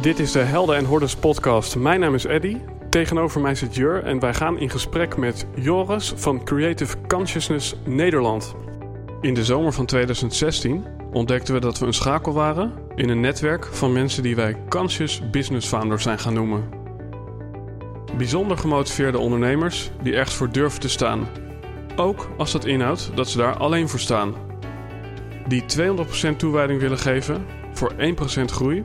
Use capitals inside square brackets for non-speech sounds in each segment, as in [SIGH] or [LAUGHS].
Dit is de Helden en Hordes podcast. Mijn naam is Eddy. Tegenover mij zit Jur en wij gaan in gesprek met Joris van Creative Consciousness Nederland. In de zomer van 2016 ontdekten we dat we een schakel waren in een netwerk van mensen die wij Conscious Business Founders zijn gaan noemen. Bijzonder gemotiveerde ondernemers die ergens voor durven te staan. Ook als dat inhoudt dat ze daar alleen voor staan. Die 200% toewijding willen geven voor 1% groei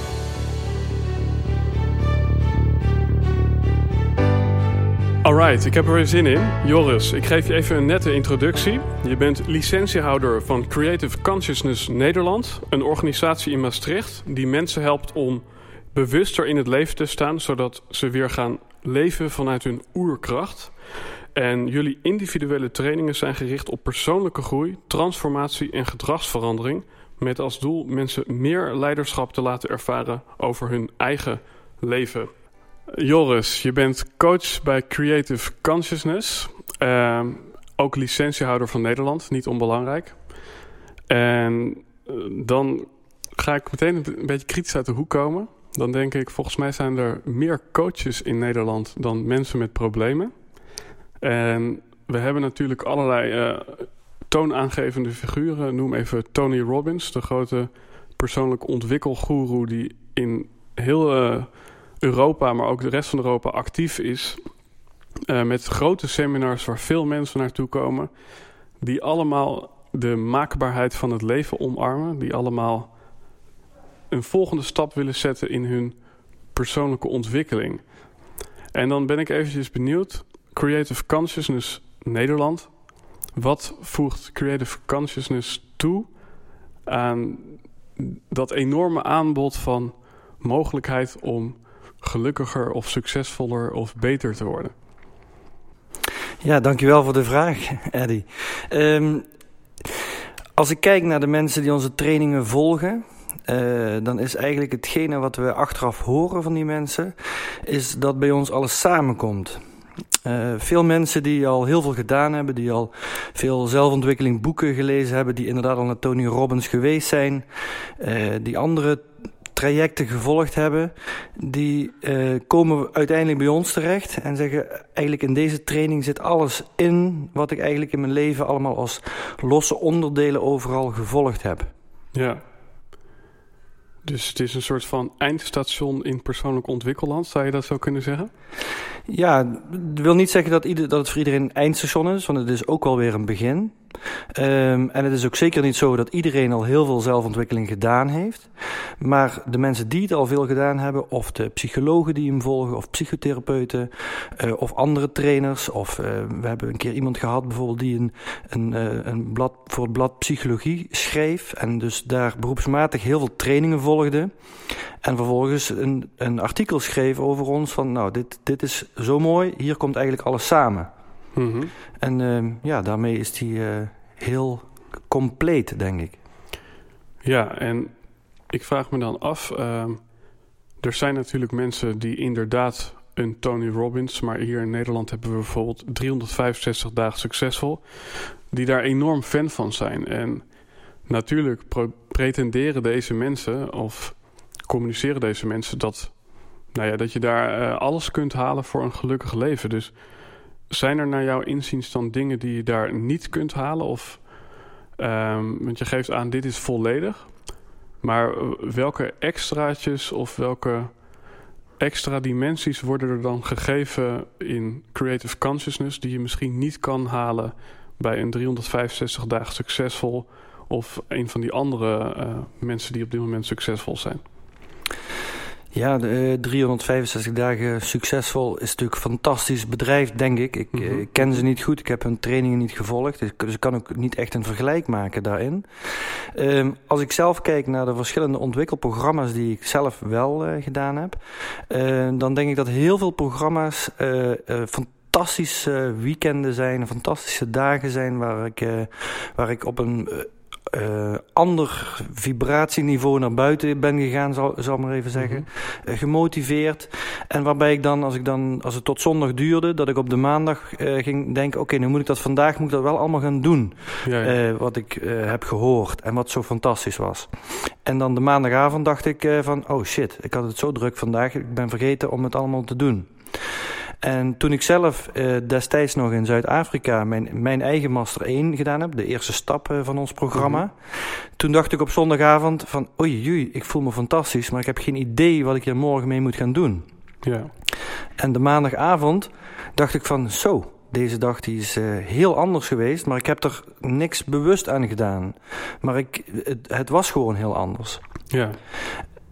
Alright, ik heb er weer zin in. Joris, ik geef je even een nette introductie. Je bent licentiehouder van Creative Consciousness Nederland, een organisatie in Maastricht die mensen helpt om bewuster in het leven te staan, zodat ze weer gaan leven vanuit hun oerkracht. En jullie individuele trainingen zijn gericht op persoonlijke groei, transformatie en gedragsverandering, met als doel mensen meer leiderschap te laten ervaren over hun eigen leven. Joris, je bent coach bij Creative Consciousness. Uh, ook licentiehouder van Nederland, niet onbelangrijk. En uh, dan ga ik meteen een beetje kritisch uit de hoek komen. Dan denk ik, volgens mij zijn er meer coaches in Nederland dan mensen met problemen. En we hebben natuurlijk allerlei uh, toonaangevende figuren. Noem even Tony Robbins, de grote persoonlijke ontwikkelgoeroe die in heel uh, Europa, maar ook de rest van Europa actief is. Uh, met grote seminars waar veel mensen naartoe komen. Die allemaal de maakbaarheid van het leven omarmen. Die allemaal een volgende stap willen zetten in hun persoonlijke ontwikkeling. En dan ben ik eventjes benieuwd. Creative Consciousness Nederland. Wat voegt Creative Consciousness toe aan dat enorme aanbod van mogelijkheid om gelukkiger of succesvoller of beter te worden? Ja, dankjewel voor de vraag, Eddie. Um, als ik kijk naar de mensen die onze trainingen volgen, uh, dan is eigenlijk hetgene wat we achteraf horen van die mensen, is dat bij ons alles samenkomt. Uh, veel mensen die al heel veel gedaan hebben, die al veel zelfontwikkeling boeken gelezen hebben, die inderdaad al naar Tony Robbins geweest zijn, uh, die andere trajecten gevolgd hebben, die uh, komen uiteindelijk bij ons terecht en zeggen: eigenlijk in deze training zit alles in wat ik eigenlijk in mijn leven allemaal als losse onderdelen overal gevolgd heb. Ja. Dus het is een soort van eindstation in persoonlijk ontwikkelland, zou je dat zo kunnen zeggen? Ja, dat wil niet zeggen dat, ieder, dat het voor iedereen een eindstation is, want het is ook wel weer een begin. Um, en het is ook zeker niet zo dat iedereen al heel veel zelfontwikkeling gedaan heeft. Maar de mensen die het al veel gedaan hebben, of de psychologen die hem volgen, of psychotherapeuten, uh, of andere trainers. Of uh, we hebben een keer iemand gehad bijvoorbeeld die een, een, uh, een blad voor het blad psychologie schreef. En dus daar beroepsmatig heel veel trainingen volgde. En vervolgens een, een artikel schreef over ons van nou, dit, dit is zo mooi, hier komt eigenlijk alles samen. Mm -hmm. En uh, ja, daarmee is die uh, heel compleet, denk ik. Ja, en ik vraag me dan af. Uh, er zijn natuurlijk mensen die inderdaad een Tony Robbins, maar hier in Nederland hebben we bijvoorbeeld 365 dagen succesvol, die daar enorm fan van zijn. En natuurlijk pretenderen deze mensen of communiceren deze mensen dat, nou ja, dat je daar uh, alles kunt halen voor een gelukkig leven. Dus zijn er naar jouw inziens dan dingen die je daar niet kunt halen? Of, um, want je geeft aan, dit is volledig. Maar welke extraatjes of welke extra dimensies worden er dan gegeven in creative consciousness... die je misschien niet kan halen bij een 365 dagen succesvol... of een van die andere uh, mensen die op dit moment succesvol zijn? Ja, de, uh, 365 dagen succesvol is natuurlijk een fantastisch bedrijf, denk ik. Ik, mm -hmm. uh, ken ze niet goed, ik heb hun trainingen niet gevolgd, dus, dus ik kan ook niet echt een vergelijk maken daarin. Um, als ik zelf kijk naar de verschillende ontwikkelprogramma's die ik zelf wel uh, gedaan heb, dan denk ik dat heel veel programma's van fantastische weekenden zijn, fantastische dagen zijn waar ik, waar ik op een uh, ander vibratieniveau naar buiten ben gegaan, zal, zal ik maar even zeggen. Mhm. gemotiveerd. En waarbij ik dan, als, ik dan, als het tot zondag duurde, dat ik op de maandag ging denken: oké, nu moet ik dat vandaag moet ik dat wel allemaal gaan doen. Ja, wat ik heb gehoord en wat zo fantastisch was. En dan de maandagavond dacht ik van: oh shit, ik had het zo druk vandaag, ik ben vergeten om het allemaal te doen. En toen ik zelf uh, destijds nog in Zuid-Afrika mijn, mijn eigen Master 1 gedaan heb, de eerste stap uh, van ons programma, mhm. toen dacht ik op zondagavond van oei, oei, ik voel me fantastisch, maar ik heb geen idee wat ik hier morgen mee moet gaan doen. Ja. En de maandagavond dacht ik van zo, deze dag die is uh, heel anders geweest, maar ik heb er niks bewust aan gedaan. Maar ik, het, het was gewoon heel anders. Ja.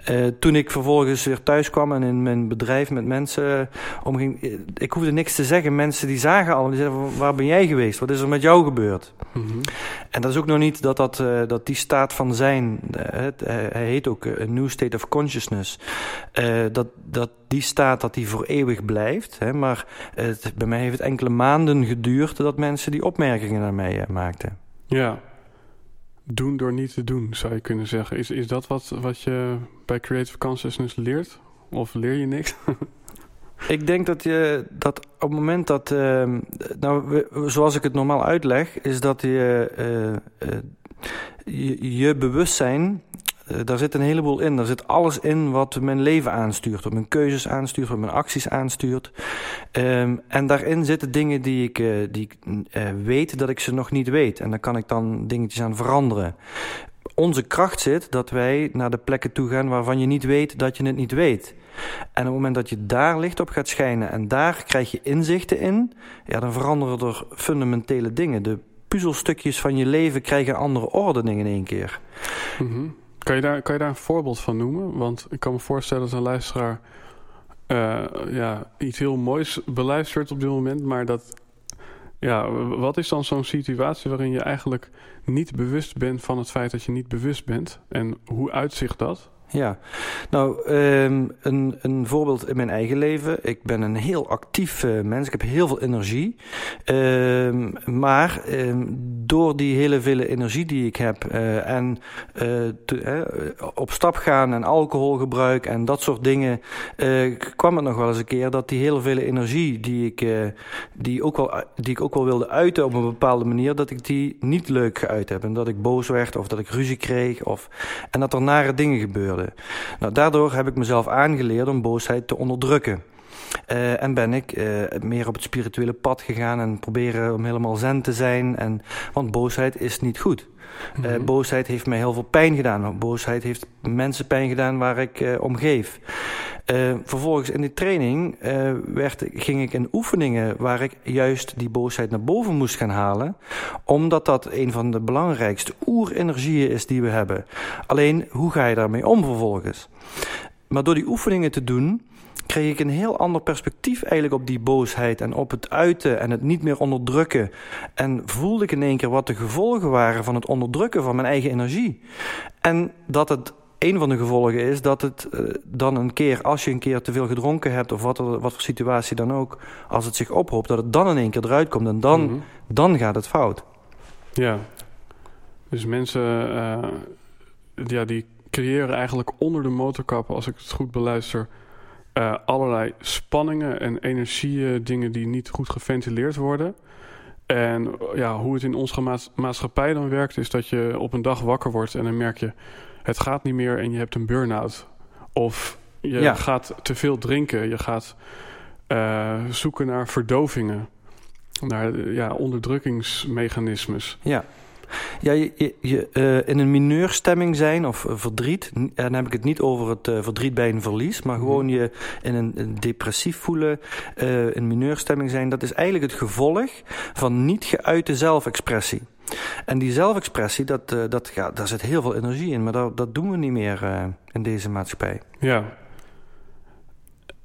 Uh, toen ik vervolgens weer thuis kwam en in mijn bedrijf met mensen uh, omging, eh, ik hoefde niks te zeggen. Mensen die zagen al, die zeiden: Waar ben jij geweest? Wat is er met jou gebeurd? Mm -hmm. En dat is ook nog niet dat, dat, uh, dat die staat van zijn, het, hij heet ook een New State of Consciousness, dat, dat die staat dat die voor eeuwig blijft. Hè, maar het, bij mij heeft het enkele maanden geduurd dat mensen die opmerkingen naar mij maakten. Ja, doen door niet te doen, zou je kunnen zeggen. Is, is dat wat, wat je bij Creative Consciousness leert? Of leer je niks? [LAUGHS] ik denk dat je dat op het moment dat, uh, nou, zoals ik het normaal uitleg, is dat je, uh, uh, je, je bewustzijn eh, daar zit een heleboel in. Daar zit alles in wat mijn leven aanstuurt, wat mijn keuzes aanstuurt, wat mijn acties aanstuurt. Um, en daarin zitten dingen die ik, uh, die ik uh, weet dat ik ze nog niet weet. En daar kan ik dan dingetjes aan veranderen. Onze kracht zit dat wij naar de plekken toe gaan waarvan je niet weet dat je het niet weet. En op het moment dat je daar licht op gaat schijnen en daar krijg je inzichten in, ja, dan veranderen er fundamentele dingen. De puzzelstukjes van je leven krijgen andere ordening in één keer. Mm kan je, daar, kan je daar een voorbeeld van noemen? Want ik kan me voorstellen dat een luisteraar uh, ja, iets heel moois beluistert op dit moment, maar dat. Ja, wat is dan zo'n situatie waarin je eigenlijk niet bewust bent van het feit dat je niet bewust bent? En hoe uitzicht dat? Ja, nou, um, een, een voorbeeld in mijn eigen leven. Ik ben een heel actief uh, mens. Ik heb heel veel energie. Um, maar um, door die hele vele energie die ik heb uh, en uh, te, op stap gaan en alcoholgebruik en dat soort dingen, kwam het nog wel eens een keer dat die hele vele energie die ik, die, ook wel, die ik ook wel wilde uiten op een bepaalde manier, dat ik die niet leuk geuit heb. En dat ik boos werd of dat ik ruzie kreeg of, en dat er nare dingen gebeurden. Nou, daardoor heb ik mezelf aangeleerd om boosheid te onderdrukken. Uh, en ben ik uh, meer op het spirituele pad gegaan en proberen om helemaal zen te zijn. En, want boosheid is niet goed. Mm -hmm. uh, boosheid heeft mij heel veel pijn gedaan. Boosheid heeft mensen pijn gedaan waar ik om geef. vervolgens in die training werd, ging ik in oefeningen waar ik juist die boosheid naar boven moest gaan halen. Omdat dat een van de belangrijkste oerenergieën is die we hebben. Alleen, hoe ga je daarmee om vervolgens? Maar door die oefeningen te doen, kreeg ik een heel ander perspectief eigenlijk op die boosheid en op het uiten en het niet meer onderdrukken. En voelde ik in één keer wat de gevolgen waren van het onderdrukken van mijn eigen energie. En dat het een van de gevolgen is dat het uh, dan een keer, als je een keer te veel gedronken hebt, of wat, er, wat voor situatie dan ook, als het zich ophoopt, dat het dan in één keer eruit komt en dan, mm -hmm. dan gaat het fout. Ja, dus mensen uh, ja, die creëren eigenlijk onder de motorkap, als ik het goed beluister, uh, allerlei spanningen en energieën, dingen die niet goed geventileerd worden. En ja, hoe het in onze maatschappij dan werkt, is dat je op een dag wakker wordt en dan merk je, het gaat niet meer en je hebt een burn-out. Of je ja. gaat te veel drinken, je gaat uh, zoeken naar verdovingen, naar ja, onderdrukkingsmechanismes. Ja. Ja, je, je uh, in een mineurstemming zijn of uh, verdriet. En dan heb ik het niet over het uh, verdriet bij een verlies, maar gewoon mhm. je in een, een depressief voelen, in mineurstemming zijn. Dat is eigenlijk het gevolg van niet geuite zelfexpressie. En die zelfexpressie, dat, dat, ja, daar zit heel veel energie in, maar dat, dat doen we niet meer in deze maatschappij. Ja.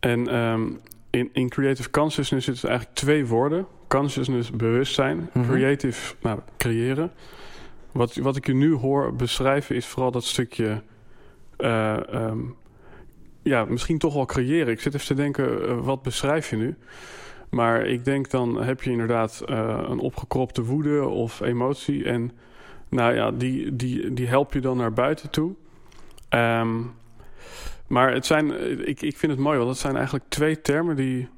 En um, in, in creative consciousness zitten eigenlijk twee woorden consciousness, bewustzijn, mm -hmm. creative, nou, creëren. Wat, wat ik je nu hoor beschrijven is vooral dat stukje, uh, um, ja, misschien toch wel creëren. Ik zit even te denken, uh, wat beschrijf je nu? Maar ik denk dan heb je inderdaad uh, een opgekropte woede of emotie. En nou ja, die, die, die help je dan naar buiten toe. Um, maar het zijn, ik, ik vind het mooi, want het zijn eigenlijk twee termen die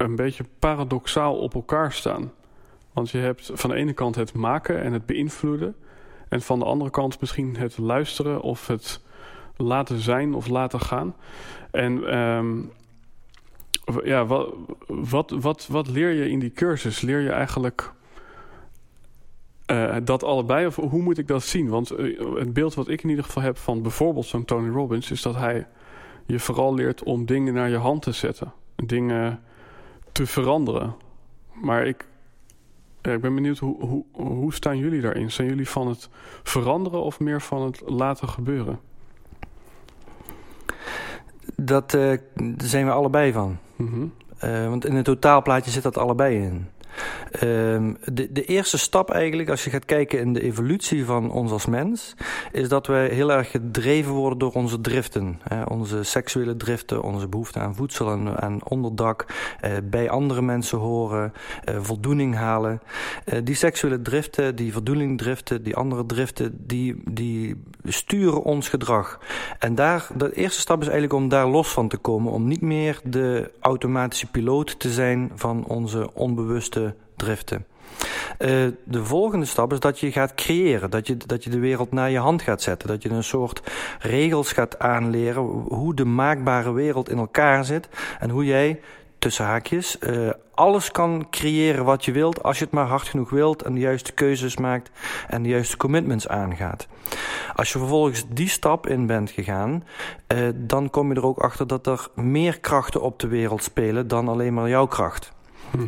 een beetje paradoxaal op elkaar staan. Want je hebt van de ene kant het maken en het beïnvloeden. En van de andere kant misschien het luisteren of het laten zijn of laten gaan. En um, ja, wat, wat, wat, wat leer je in die cursus? Leer je eigenlijk uh, dat allebei? Of hoe moet ik dat zien? Want uh, het beeld wat ik in ieder geval heb van bijvoorbeeld zo'n Tony Robbins... is dat hij je vooral leert om dingen naar je hand te zetten. Dingen te veranderen. Maar ik, ik ben benieuwd, hoe, hoe, hoe staan jullie daarin? Zijn jullie van het veranderen of meer van het laten gebeuren? Dat uh, zijn we allebei van. Mm -hmm. uh, want in het totaalplaatje zit dat allebei in. Um, de, de eerste stap eigenlijk, als je gaat kijken in de evolutie van ons als mens, is dat wij heel erg gedreven worden door onze driften. Hè? Onze seksuele driften, onze behoefte aan voedsel en aan onderdak, eh, bij andere mensen horen, eh, voldoening halen. Eh, die seksuele driften, die voldoeningdriften, die andere driften, die, die sturen ons gedrag. En daar, de eerste stap is eigenlijk om daar los van te komen, om niet meer de automatische piloot te zijn van onze onbewuste driften. Uh, de volgende stap is dat je gaat creëren. Dat je, dat je de wereld naar je hand gaat zetten. Dat je een soort regels gaat aanleren. Hoe de maakbare wereld in elkaar zit. En hoe jij, tussen haakjes, uh, alles kan creëren wat je wilt. Als je het maar hard genoeg wilt. En de juiste keuzes maakt. En de juiste commitments aangaat. Als je vervolgens die stap in bent gegaan. Uh, dan kom je er ook achter dat er meer krachten op de wereld spelen. Dan alleen maar jouw kracht.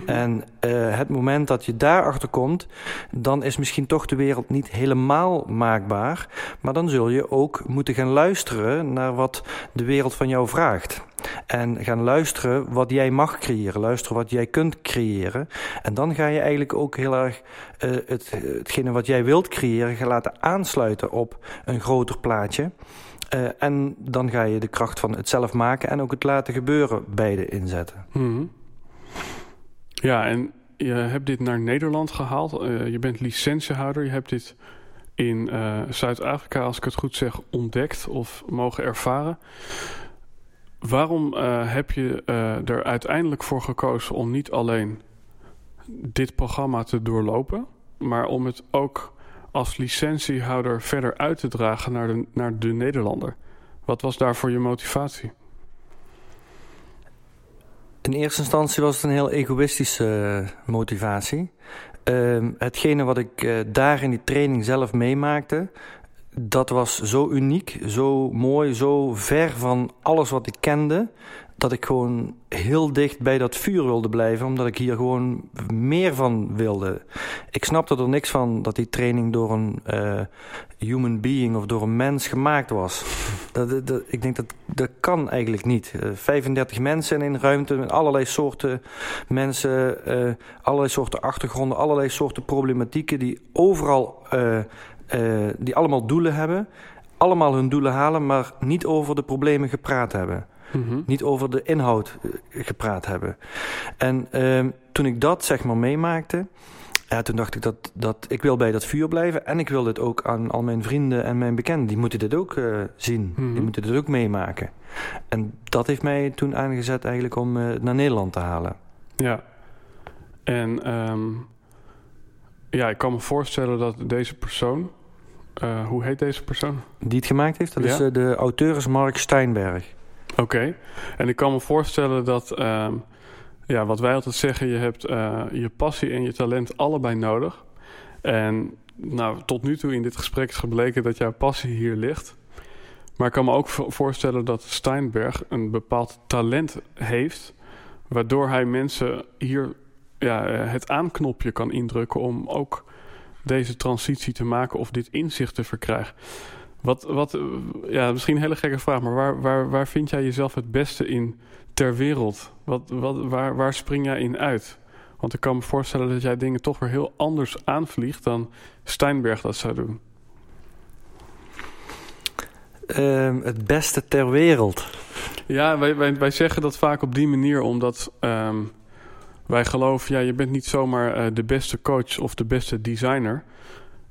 En uh, het moment dat je daarachter komt, dan is misschien toch de wereld niet helemaal maakbaar. Maar dan zul je ook moeten gaan luisteren naar wat de wereld van jou vraagt. En gaan luisteren wat jij mag creëren, luisteren wat jij kunt creëren. En dan ga je eigenlijk ook heel erg uh, het, hetgene wat jij wilt creëren gaan laten aansluiten op een groter plaatje. Uh, en dan ga je de kracht van het zelf maken en ook het laten gebeuren beide inzetten. Mm ja, en je hebt dit naar Nederland gehaald. Uh, je bent licentiehouder. Je hebt dit in uh, Zuid-Afrika, als ik het goed zeg, ontdekt of mogen ervaren. Waarom uh, heb je er uiteindelijk voor gekozen om niet alleen dit programma te doorlopen, maar om het ook als licentiehouder verder uit te dragen naar de, naar de Nederlander? Wat was daar voor je motivatie? In eerste instantie was het een heel egoïstische uh, motivatie. Uh, hetgene wat ik uh, daar in die training zelf meemaakte, dat was zo uniek, zo mooi, zo ver van alles wat ik kende dat ik gewoon heel dicht bij dat vuur wilde blijven, omdat ik hier gewoon meer van wilde. Ik snapte er niks van dat die training door een uh, human being of door een mens gemaakt was. [LAUGHS] Dat, ik denk dat dat kan eigenlijk niet. Uh, 35 mensen in een ruimte met allerlei soorten mensen, uh, allerlei soorten achtergronden, allerlei soorten problematieken die overal, uh, die allemaal doelen hebben. Allemaal hun doelen halen, maar niet over de problemen gepraat hebben. Mm Niet over de inhoud eh, gepraat hebben. En uh, toen ik dat zeg maar meemaakte... Ja, toen dacht ik dat, dat ik wil bij dat vuur blijven. En ik wil dit ook aan al mijn vrienden en mijn bekenden. Die moeten dit ook uh, zien. Mm Die moeten dit ook meemaken. En dat heeft mij toen aangezet eigenlijk om uh, naar Nederland te halen. Ja. En um, ja, ik kan me voorstellen dat deze persoon... Uh, hoe heet deze persoon? Die het gemaakt heeft? Dat ja? is de auteur is Mark Steinberg. Oké, okay. en ik kan me voorstellen dat, uh, ja, wat wij altijd zeggen, je hebt uh, je passie en je talent allebei nodig. En nou, tot nu toe in dit gesprek is gebleken dat jouw passie hier ligt. Maar ik kan me ook voorstellen dat Steinberg een bepaald talent heeft, waardoor hij mensen hier ja, eh, het aanknopje kan indrukken om ook deze transitie te maken of dit inzicht te verkrijgen. Wat, wat, ja, misschien een hele gekke vraag, maar waar, waar, waar vind jij jezelf het beste in ter wereld? Wat, wat, waar, waar spring jij in uit? Want ik kan me voorstellen dat jij dingen toch weer heel anders aanvliegt dan Steinberg dat zou doen. Uh, het beste ter wereld. Ja, wij, wij, wij zeggen dat vaak op die manier, omdat um, wij geloven, ja, je bent niet zomaar uh, de beste coach of de beste designer.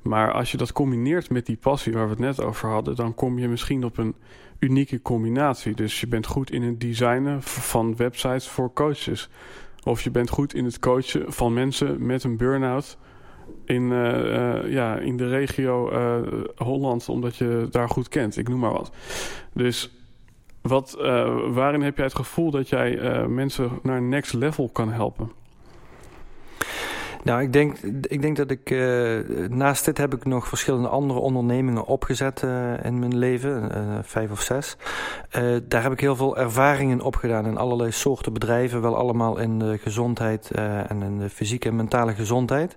Maar als je dat combineert met die passie waar we het net over hadden, dan kom je misschien op een unieke combinatie. Dus je bent goed in het designen van websites voor coaches. Of je bent goed in het coachen van mensen met een burn-out in, uh, uh, ja, in de regio Holland, omdat je daar goed kent. Ik noem maar wat. Dus wat, waarin heb jij het gevoel dat jij mensen naar next level kan helpen? Nou, ik denk, ik denk dat ik. Uh, naast dit heb ik nog verschillende andere ondernemingen opgezet in mijn leven, vijf of zes. daar heb ik heel veel ervaringen opgedaan in allerlei soorten bedrijven, wel allemaal in de gezondheid en in de fysieke en mentale gezondheid.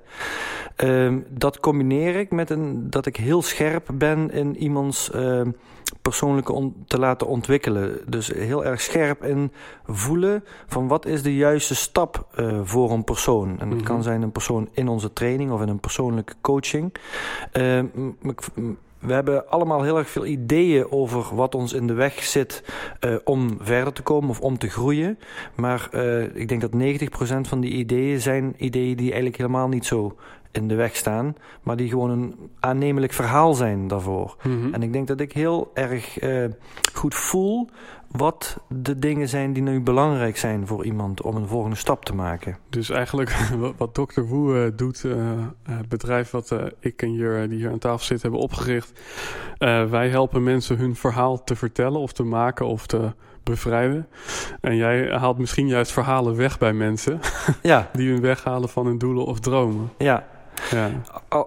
Ehm, dat combineer ik met een, dat ik heel scherp ben in iemands ehm, persoonlijke te laten ontwikkelen. Dus heel erg scherp in voelen van wat is de juiste stap uh, voor een persoon. En dat kan mhm. zijn een persoon in onze training of in een persoonlijke coaching. Uh, we hebben allemaal heel erg veel ideeën over wat ons in de weg zit uh, om verder te komen of om te groeien. Maar ik denk dat 90% van die ideeën zijn ideeën die eigenlijk helemaal niet zo in de weg staan, maar die gewoon een aannemelijk verhaal zijn daarvoor. Mhm. En ik denk dat ik heel erg uh, goed voel wat de dingen zijn die nu belangrijk zijn voor iemand om een volgende stap te maken. Dus eigenlijk [LAUGHS] wat Dr. Woe uh, doet, uh, het bedrijf wat ik en Jur die hier aan tafel zitten hebben opgericht. wij helpen mensen hun verhaal te vertellen of te maken of te bevrijden. En jij haalt misschien juist verhalen weg bij mensen. Ja. [LAUGHS] die hun weghalen van hun doelen of dromen. Ja, ja.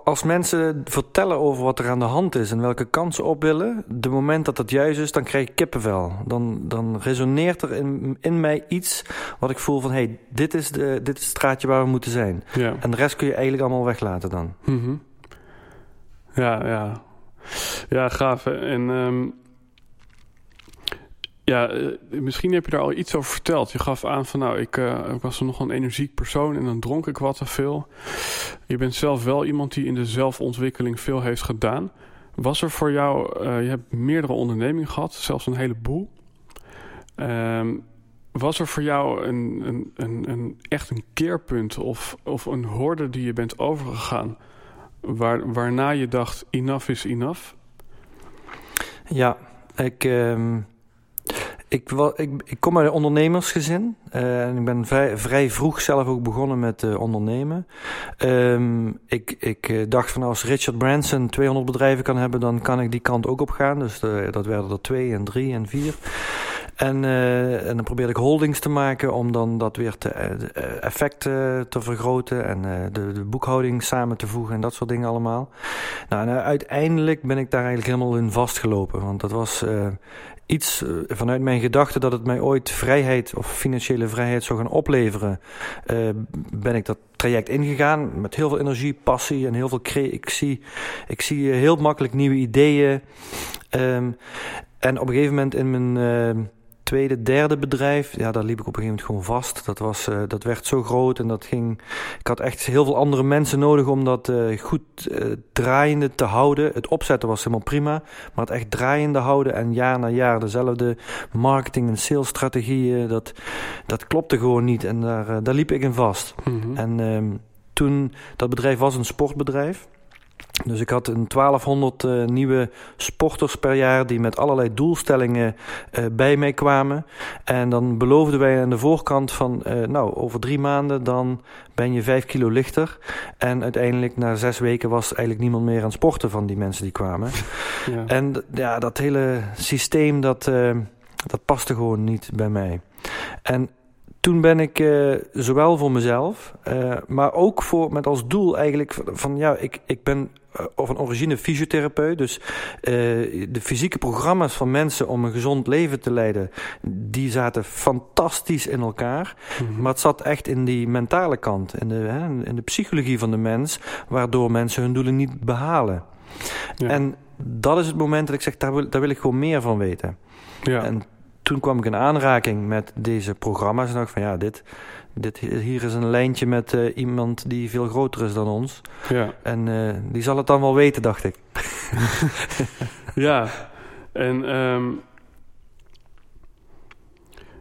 Als mensen vertellen over wat er aan de hand is en welke kansen op willen, de moment dat dat juist is, dan krijg ik kippenvel. Dan, dan resoneert er in, in mij iets wat ik voel van hé, hey, dit, is de, dit is het straatje waar we moeten zijn. Ja. En de rest kun je eigenlijk allemaal weglaten dan. Mm Ja, ja. Ja, gaaf. En um, ja, eh, misschien heb je daar al iets over verteld. Je gaf aan van nou, ik, uh, ik was nog een energiek persoon en dan dronk ik wat te veel. Je bent zelf wel iemand die in de zelfontwikkeling veel heeft gedaan. Was er voor jou, uh, je hebt meerdere ondernemingen gehad, zelfs een heleboel. Uh, was er voor jou een, een, een, een, echt een keerpunt of, of een horde die je bent overgegaan, waar, waarna je dacht, enough is enough? Ja, ik... Uh ik, ik, ik kom uit een ondernemersgezin. Uh, en ik ben vrij, vrij, vroeg zelf ook begonnen met uh, ondernemen. Um, ik, ik eh, dacht van als Richard Branson 200 bedrijven kan hebben, dan kan ik die kant ook op gaan. Dus dat werden er twee en drie en vier. En, en dan probeerde ik holdings te maken om dan dat weer te, uh, effect te vergroten en de, de, boekhouding samen te voegen en dat soort dingen allemaal. Nou, en uiteindelijk ben ik daar eigenlijk helemaal in vastgelopen. Want dat was iets uh, vanuit mijn gedachte dat het mij ooit vrijheid of financiële vrijheid zou gaan opleveren, uh, ben ik dat traject ingegaan met heel veel energie, passie en heel veel ik zie, ik zie heel makkelijk nieuwe ideeën. Um, en op een gegeven moment in mijn uh, tweede, derde bedrijf, ja, daar liep ik op een gegeven moment gewoon vast. Dat, was, uh, dat werd zo groot en dat ging. Ik had echt heel veel andere mensen nodig om dat uh, goed uh, draaiende te houden. Het opzetten was helemaal prima, maar het echt draaiende houden en jaar na jaar dezelfde marketing- en salesstrategieën, dat, dat klopte gewoon niet. En daar, daar liep ik in vast. Mm -hmm. En um, toen, dat bedrijf was een sportbedrijf. Dus ik had een 1200 uh, nieuwe sporters per jaar die met allerlei doelstellingen uh, bij mij kwamen. En dan beloofden wij aan de voorkant van, uh, nou, over drie maanden dan ben je vijf kilo lichter. En uiteindelijk na zes weken was eigenlijk niemand meer aan het sporten van die mensen die kwamen. [LAUGHS] Ja. En ja, dat hele systeem, dat, dat paste gewoon niet bij mij. En toen ben ik uh, zowel voor mezelf, uh, maar ook voor, met als doel eigenlijk van, van ja, ik, ik ben uh, van origine fysiotherapeut. Dus de fysieke programma's van mensen om een gezond leven te leiden, die zaten fantastisch in elkaar. Mm-hmm. Maar het zat echt in die mentale kant, in de, hè, in de psychologie van de mens, waardoor mensen hun doelen niet behalen. Ja. En dat is het moment dat ik zeg, daar wil, daar wil ik gewoon meer van weten. Ja. En toen kwam ik in aanraking met deze programma's. En dacht van ja, dit, dit, hier is een lijntje met uh, iemand die veel groter is dan ons. Ja. En uh, die zal het dan wel weten, dacht ik. [LAUGHS] ja, en um,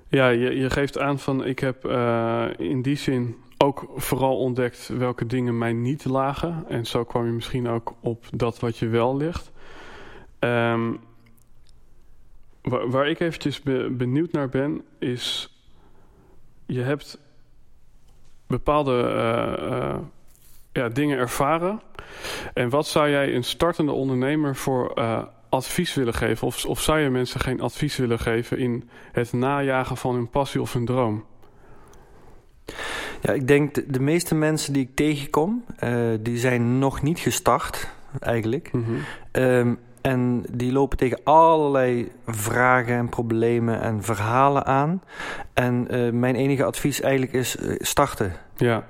Ja, je, je geeft aan van ik heb uh, in die zin ook vooral ontdekt welke dingen mij niet lagen. En zo kwam je misschien ook op dat wat je wel ligt. Um, waar, waar, ik eventjes be, benieuwd naar ben, is je hebt bepaalde uh, uh, ja, dingen ervaren. En wat zou jij een startende ondernemer voor uh, advies willen geven? Of, of zou je mensen geen advies willen geven in het najagen van hun passie of hun droom? Ja, ik denk de, de meeste mensen die ik tegenkom, die zijn nog niet gestart eigenlijk. Mm -hmm. um, en die lopen tegen allerlei vragen en problemen en verhalen aan. En uh, mijn enige advies eigenlijk is uh, starten. Ja.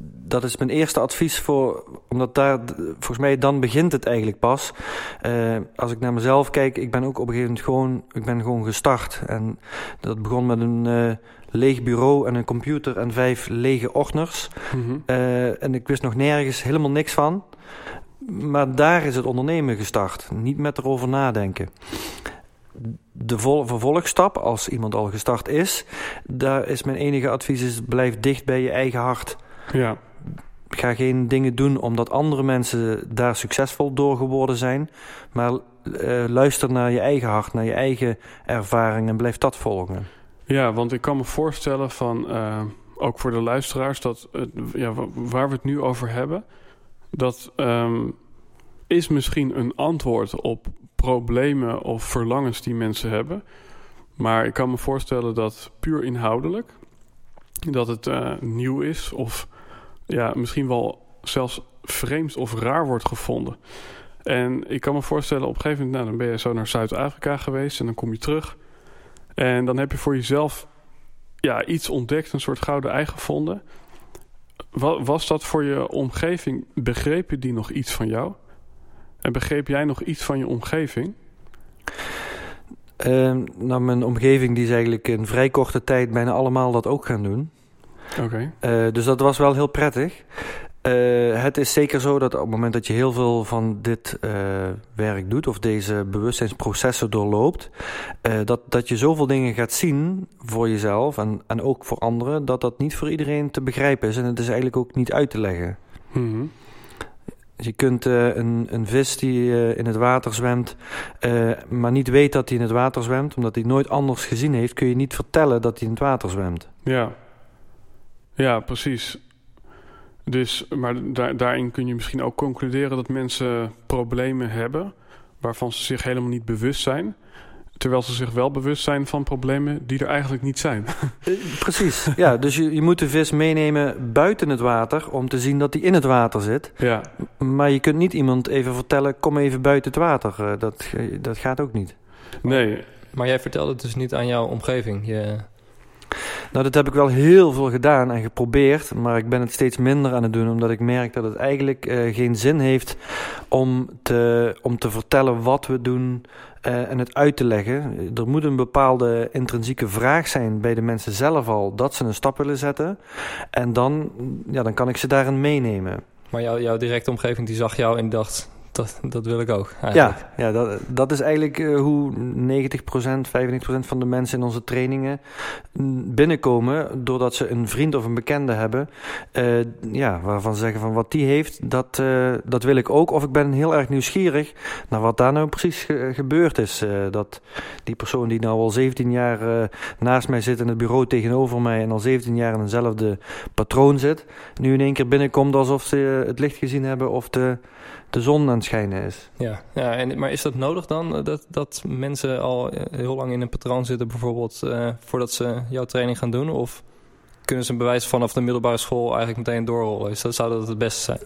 Dat is mijn eerste advies voor, omdat daar, volgens mij, dan begint het eigenlijk pas. Uh, als ik naar mezelf kijk, ik ben ook op een gegeven moment gewoon, ik ben gewoon gestart. En dat begon met een uh, leeg bureau en een computer en vijf lege ordners. Mm -hmm. uh, en ik wist nog nergens helemaal niks van. Maar daar is het ondernemen gestart, niet met erover nadenken. De vervolgstap, als iemand al gestart is, daar is mijn enige advies: is blijf dicht bij je eigen hart. Ja. Ga geen dingen doen omdat andere mensen daar succesvol door geworden zijn. Maar uh, luister naar je eigen hart, naar je eigen ervaring en blijf dat volgen. Ja, want ik kan me voorstellen van, uh, ook voor de luisteraars, dat uh, ja, waar we het nu over hebben, dat um, is misschien een antwoord op problemen of verlangens die mensen hebben. Maar ik kan me voorstellen dat puur inhoudelijk, dat het uh, nieuw is of ja, misschien wel zelfs vreemd of raar wordt gevonden. En ik kan me voorstellen, op een gegeven moment, nou, dan ben je zo naar Zuid-Afrika geweest en dan kom je terug. En dan heb je voor jezelf ja, iets ontdekt, een soort gouden ei gevonden. Was dat voor je omgeving? Begrepen die nog iets van jou? En begreep jij nog iets van je omgeving? Uh, nou, mijn omgeving die is eigenlijk in vrij korte tijd bijna allemaal dat ook gaan doen. Oké. Okay. Uh, dus dat was wel heel prettig. Uh, het is zeker zo dat op het moment dat je heel veel van dit uh, werk doet, of deze bewustzijnsprocessen doorloopt, uh, dat, dat je zoveel dingen gaat zien voor jezelf en, en ook voor anderen, dat dat niet voor iedereen te begrijpen is. En het is eigenlijk ook niet uit te leggen. Mm -hmm. Je kunt uh, een, een vis die uh, in het water zwemt, uh, maar niet weet dat hij in het water zwemt, omdat hij nooit anders gezien heeft, kun je niet vertellen dat hij in het water zwemt. Ja, ja precies. Dus, maar daar, daarin kun je misschien ook concluderen dat mensen problemen hebben waarvan ze zich helemaal niet bewust zijn. Terwijl ze zich wel bewust zijn van problemen die er eigenlijk niet zijn. [LAUGHS] Precies, ja. Dus je, je moet de vis meenemen buiten het water om te zien dat hij in het water zit. Ja. Maar je kunt niet iemand even vertellen, kom even buiten het water. Dat, dat gaat ook niet. Nee. Maar jij vertelde het dus niet aan jouw omgeving. Je... Nou, dat heb ik wel heel veel gedaan en geprobeerd, maar ik ben het steeds minder aan het doen, omdat ik merk dat het eigenlijk uh, geen zin heeft om te, om te vertellen wat we doen uh, en het uit te leggen. Er moet een bepaalde intrinsieke vraag zijn bij de mensen zelf al dat ze een stap willen zetten. En dan, ja, dan kan ik ze daarin meenemen. Maar jou, jouw directe omgeving die zag jou en dacht, dat, dat wil ik ook. Eigenlijk. Ja, ja dat, dat is eigenlijk uh, hoe 90%, 95% van de mensen in onze trainingen binnenkomen. Doordat ze een vriend of een bekende hebben. Uh, ja, waarvan ze zeggen van wat die heeft, dat, uh, dat wil ik ook. Of ik ben heel erg nieuwsgierig naar wat daar nou precies ge gebeurd is. dat die persoon die nou al 17 jaar naast mij zit in het bureau tegenover mij. En al 17 jaar in eenzelfde patroon zit. Nu in één keer binnenkomt alsof ze het licht gezien hebben of de de zon aan het schijnen is. Ja, ja en, maar is dat nodig dan? Dat, dat mensen al heel lang in een patroon zitten, bijvoorbeeld, uh, voordat ze jouw training gaan doen? Of kunnen ze een bewijs vanaf de middelbare school eigenlijk meteen doorrollen? Is dat, zou dat het beste zijn?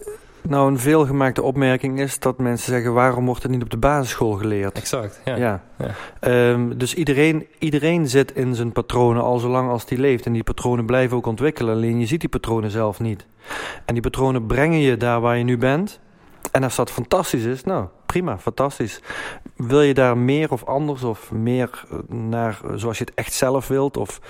Nou, een veelgemaakte opmerking is dat mensen zeggen: waarom wordt het niet op de basisschool geleerd? Exact, ja. ja. ja. Um, dus iedereen, iedereen zit in zijn patronen al zolang als die leeft. En die patronen blijven ook ontwikkelen, alleen je ziet die patronen zelf niet. En die patronen brengen je daar waar je nu bent. En als dat fantastisch is, nou prima, fantastisch. Wil je daar meer of anders of meer naar zoals je het echt zelf wilt? Of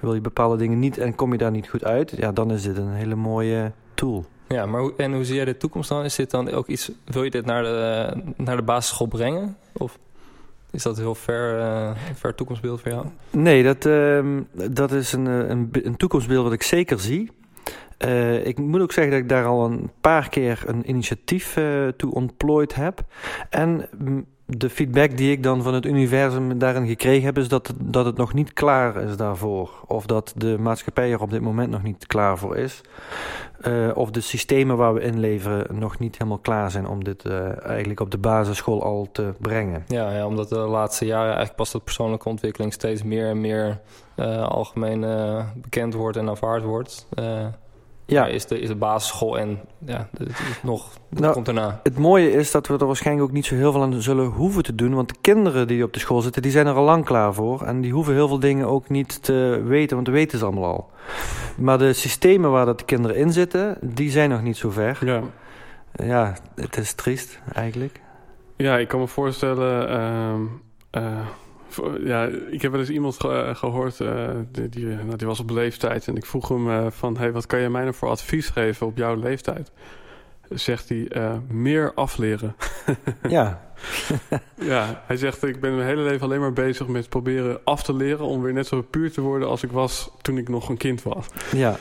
wil je bepaalde dingen niet en kom je daar niet goed uit? Ja, dan is dit een hele mooie tool. Ja, maar hoe, en hoe zie jij de toekomst dan? Is dit dan ook iets, wil je dit naar de, naar de basisschool brengen? Of? Is dat heel ver, uh, ver toekomstbeeld voor jou? Nee, dat, uh, dat is een, een, een, toekomstbeeld wat ik zeker zie. Uh, ik moet ook zeggen dat ik daar al een paar keer een initiatief uh, toe ontplooid heb. En de feedback die ik dan van het universum daarin gekregen heb, is dat, dat het nog niet klaar is daarvoor. Of dat de maatschappij er op dit moment nog niet klaar voor is. Uh, of de systemen waar we in leven nog niet helemaal klaar zijn om dit eigenlijk op de basisschool al te brengen. Ja, ja, omdat de laatste jaren eigenlijk pas dat persoonlijke ontwikkeling steeds meer en meer algemeen bekend wordt en aanvaard wordt. Ja. is, de, is de basisschool en ja, nog nou, komt daarna. Het mooie is dat we er waarschijnlijk ook niet zo heel veel aan zullen hoeven te doen. Want de kinderen die op de school zitten, die zijn er al lang klaar voor. En die hoeven heel veel dingen ook niet te weten, want dat weten ze allemaal al. Maar de systemen waar dat de kinderen in zitten, die zijn nog niet zo ver. Ja, ja het is triest eigenlijk. Ja, ik kan me voorstellen... Uh, ja, ik heb wel eens iemand eh, gehoord, uh, die, die, nou, die, was op leeftijd. En ik vroeg hem uh, van, hey, wat kan je mij nou voor advies geven op jouw leeftijd? Zegt hij, meer afleren. [LAUGHS] ja. ja, hij zegt, ik ben mijn hele leven alleen maar bezig met proberen af te leren... om weer net zo puur te worden als ik was toen ik nog een kind was. Ja,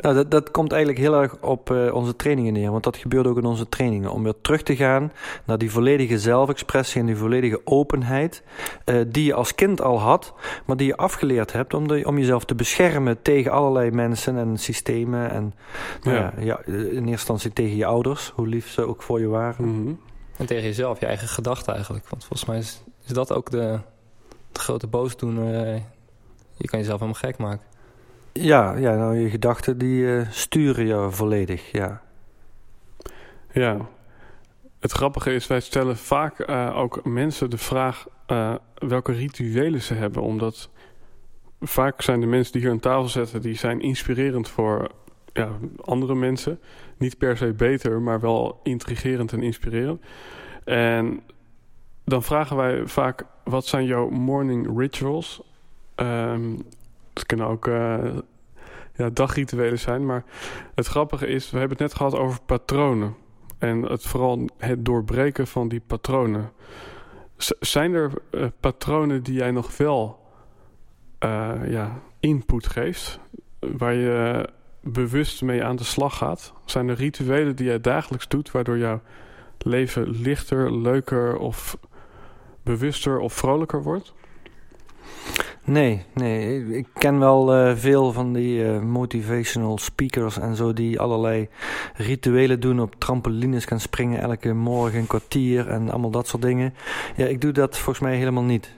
nou, dat, dat komt eigenlijk heel erg op uh, onze trainingen neer. Want dat gebeurt ook in onze trainingen. Om weer terug te gaan naar die volledige zelfexpressie en die volledige openheid. Uh, die je als kind al had, maar die je afgeleerd hebt om, de, om jezelf te beschermen tegen allerlei mensen en systemen. En nou ja. ja. in eerste instantie tegen je ouders, hoe lief ze ook voor je waren. Mm -hmm. En tegen jezelf, je eigen gedachten eigenlijk. Want volgens mij is, is dat ook de, de grote boosdoener. Uh, je kan jezelf helemaal gek maken. Ja, ja nou, je gedachten die uh, sturen je volledig, ja. Ja. Het grappige is, wij stellen vaak uh, ook mensen de vraag uh, welke rituelen ze hebben. Omdat vaak zijn de mensen die hier aan tafel zitten, die zijn inspirerend voor ja, andere mensen. Niet per se beter, maar wel intrigerend en inspirerend. En dan vragen wij vaak, wat zijn jouw morning rituals? Um, het kunnen ook uh, ja, dagrituelen zijn. Maar het grappige is, we hebben het net gehad over patronen. En het, vooral het doorbreken van die patronen. zijn er uh, patronen die jij nog wel uh, ja, input geeft? Waar je bewust mee aan de slag gaat? Zijn er rituelen die jij dagelijks doet... waardoor jouw leven lichter, leuker of bewuster of vrolijker wordt? Nee, nee. Ik ken wel uh, veel van die uh, motivational speakers en zo die allerlei rituelen doen op trampolines gaan springen elke morgen een kwartier en allemaal dat soort dingen. Ja, ik doe dat volgens mij helemaal niet.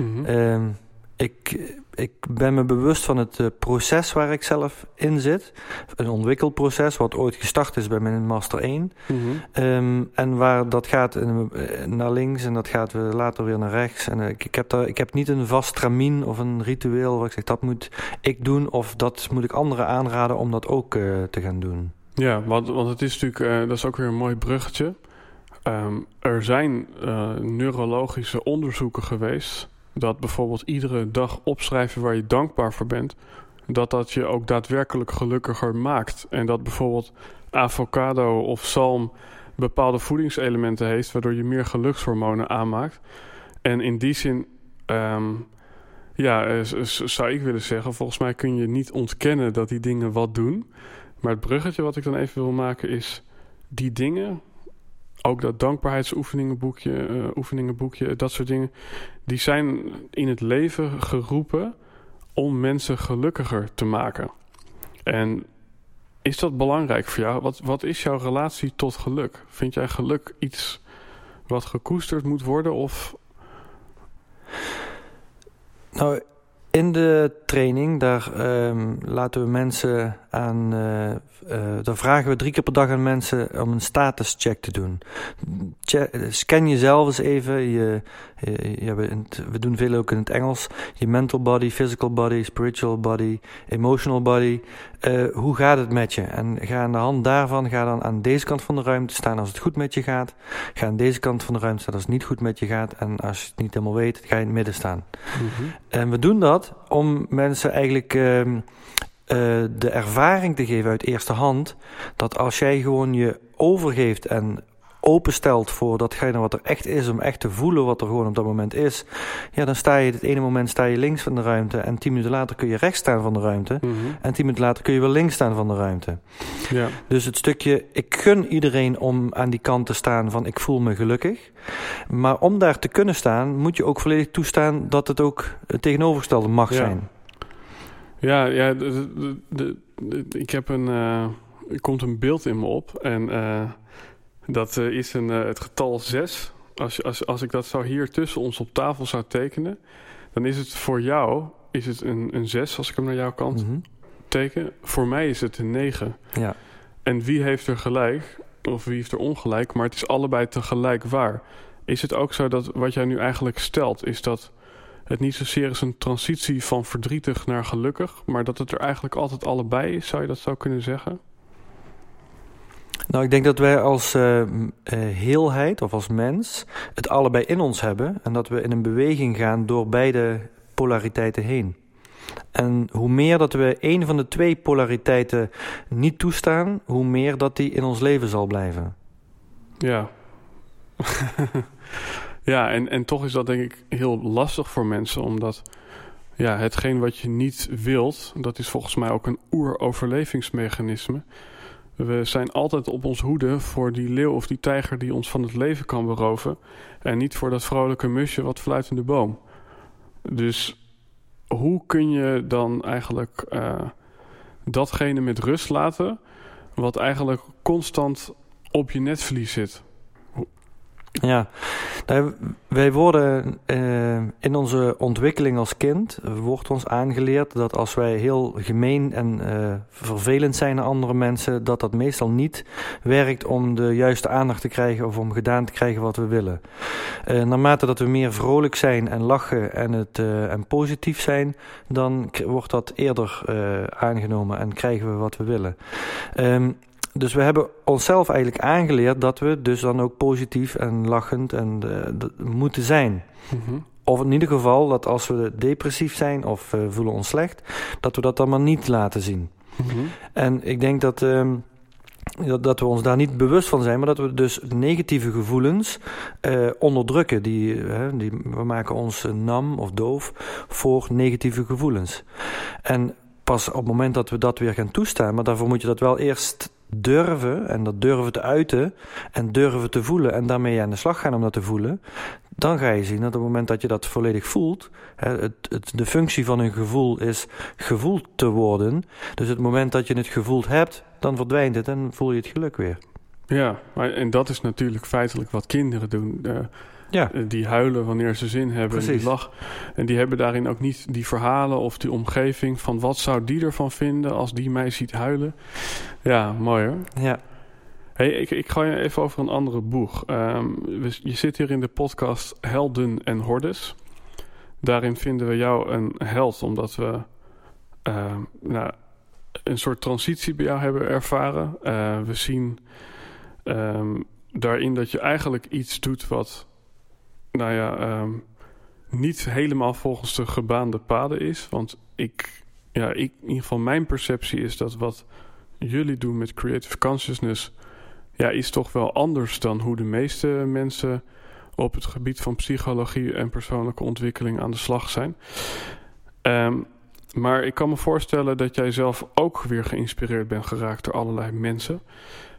Mm -hmm. ik, ik ben me bewust van het uh, proces waar ik zelf in zit. Een ontwikkelproces wat ooit gestart is bij mijn Master 1. Mm -hmm. um, en waar dat gaat in, uh, naar links en dat gaat weer later weer naar rechts. En uh, ik, ik, heb daar, ik heb niet een vast tramien of een ritueel waar ik zeg dat moet ik doen of dat moet ik anderen aanraden om dat ook te gaan doen. Ja, want, want het is natuurlijk, dat is ook weer een mooi bruggetje. Um, er zijn neurologische onderzoeken geweest dat bijvoorbeeld iedere dag opschrijven waar je dankbaar voor bent, dat dat je ook daadwerkelijk gelukkiger maakt. En dat bijvoorbeeld avocado of zalm bepaalde voedingselementen heeft, waardoor je meer gelukshormonen aanmaakt. En in die zin, um, ja, zou ik willen zeggen, volgens mij kun je niet ontkennen dat die dingen wat doen. Maar het bruggetje wat ik dan even wil maken is, die dingen, ook dat dankbaarheidsoefeningenboekje, uh, oefeningenboekje, dat soort dingen, die zijn in het leven geroepen om mensen gelukkiger te maken. En is dat belangrijk voor jou? Wat, wat is jouw relatie tot geluk? Vind jij geluk iets wat gekoesterd moet worden of... Nou, in de training, daar um, laten we mensen aan. Uh, uh, daar vragen we drie keer per dag aan mensen om een status check te doen. Check, scan jezelf eens even. Je, ja, we, we, doen veel ook in het Engels. Je mental body, physical body, spiritual body, emotional body. Uh, hoe gaat het met je? En ga aan de hand daarvan, ga dan aan deze kant van de ruimte staan als het goed met je gaat. Ga aan deze kant van de ruimte staan als het niet goed met je gaat. En als je het niet helemaal weet, ga je in het midden staan. Mm -hmm. En we doen dat om mensen eigenlijk uh, uh, de ervaring te geven uit eerste hand. Dat als jij gewoon je overgeeft en openstelt voor datgene wat er echt is, om echt te voelen wat er gewoon op dat moment is, ja, dan sta je het ene moment sta je links van de ruimte en tien minuten later kun je rechts staan van de ruimte. Mhm. En tien minuten later kun je weer links staan van de ruimte. Ja. Dus het stukje, ik gun iedereen om aan die kant te staan van ik voel me gelukkig. Maar om daar te kunnen staan, moet je ook volledig toestaan dat het ook het tegenovergestelde mag Ja. zijn. Ja, ja de, de, de- de- ik heb een. eh, er komt een beeld in me op. En eh, dat eh, is een, eh, het getal 6. Als, als, als ik dat zou hier tussen ons op tafel zou tekenen, dan is het voor jou is het een, een 6 als ik hem naar jouw kant Mhm. teken. Voor mij is het een 9. Ja. En wie heeft er gelijk? Of wie heeft er ongelijk? Maar het is allebei tegelijk waar. Is het ook zo dat wat jij nu eigenlijk stelt, is dat het niet zozeer is een transitie van verdrietig naar gelukkig, maar dat het er eigenlijk altijd allebei is? Zou je dat zo kunnen zeggen? Nou, ik denk dat wij als eh, eh, heelheid of als mens het allebei in ons hebben. En dat we in een beweging gaan door beide polariteiten heen. En hoe meer dat we een van de twee polariteiten niet toestaan, hoe meer dat die in ons leven zal blijven. Ja. [LAUGHS] ja, en, en toch is dat denk ik heel lastig voor mensen, omdat ja, hetgeen wat je niet wilt, dat is volgens mij ook een oeroverlevingsmechanisme. We zijn altijd op ons hoede voor die leeuw of die tijger die ons van het leven kan beroven. En niet voor dat vrolijke musje wat fluit in de boom. Dus hoe kun je dan eigenlijk eh, datgene met rust laten, wat eigenlijk constant op je netvlies zit? Ja, nou, wij worden eh, in onze ontwikkeling als kind, wordt ons aangeleerd dat als wij heel gemeen en eh, vervelend zijn naar andere mensen, dat dat meestal niet werkt om de juiste aandacht te krijgen of om gedaan te krijgen wat we willen. Eh, naarmate dat we meer vrolijk zijn en lachen en, het, en positief zijn, dan wordt dat eerder aangenomen en krijgen we wat we willen. Ehm, dus we hebben onszelf eigenlijk aangeleerd dat we dus dan ook positief en lachend en eh, moeten zijn. Mhm. Of in ieder geval dat als we depressief zijn of eh, voelen ons slecht, dat we dat dan maar niet laten zien. Mhm. En ik denk dat, ehm, dat, dat we ons daar niet bewust van zijn, maar dat we dus negatieve gevoelens eh, onderdrukken. Die, die, we maken ons nam of doof voor negatieve gevoelens. En pas op het moment dat we dat weer gaan toestaan, maar daarvoor moet je dat wel eerst durven en dat durven te uiten en durven te voelen en daarmee aan de slag gaan om dat te voelen, dan ga je zien dat op het moment dat je dat volledig voelt, het, het, de functie van een gevoel is gevoeld te worden. Dus het moment dat je het gevoeld hebt, dan verdwijnt het en voel je het geluk weer. Ja, maar, en dat is natuurlijk feitelijk wat kinderen doen. Eh, Ja, eh, die huilen wanneer ze zin hebben. Precies. die lachen. En die hebben daarin ook niet die verhalen of die omgeving van wat zou die ervan vinden als die mij ziet huilen. Ja, mooi hoor. ja. Hey, ik, ik ga je even over een andere boeg. Ehm, je zit hier in de podcast Helden en Hordes. Daarin vinden we jou een held, omdat we ehm, nou, een soort transitie bij jou hebben ervaren. Eh, we zien ehm, daarin dat je eigenlijk iets doet wat, nou ja, ehm, niet helemaal volgens de gebaande paden is. Want ik, ja, ik, in ieder geval mijn perceptie is dat wat jullie doen met Creative Consciousness ja, is toch wel anders dan hoe de meeste mensen op het gebied van psychologie en persoonlijke ontwikkeling aan de slag zijn. Ehm, maar ik kan me voorstellen dat jij zelf ook weer geïnspireerd bent geraakt door allerlei mensen.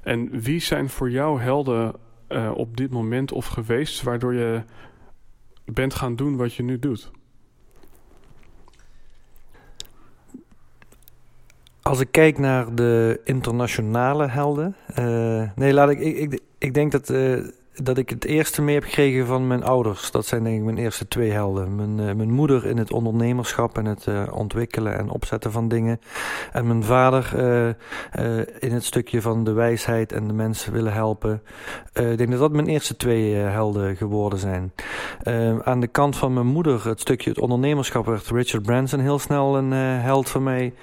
En wie zijn voor jou helden eh, op dit moment of geweest, waardoor je bent gaan doen wat je nu doet? Als ik kijk naar de internationale helden. eh, nee, laat ik. Ik, ik, denk dat, eh, dat ik het eerste mee heb gekregen van mijn ouders. Dat zijn denk ik mijn eerste twee helden. Mijn, eh, mijn moeder in het ondernemerschap en het eh, ontwikkelen en opzetten van dingen. En mijn vader eh, in het stukje van de wijsheid en de mensen willen helpen. Ik denk dat dat mijn eerste twee helden geworden zijn. Aan de kant van mijn moeder, het stukje het ondernemerschap, werd Richard Branson heel snel een held van mij.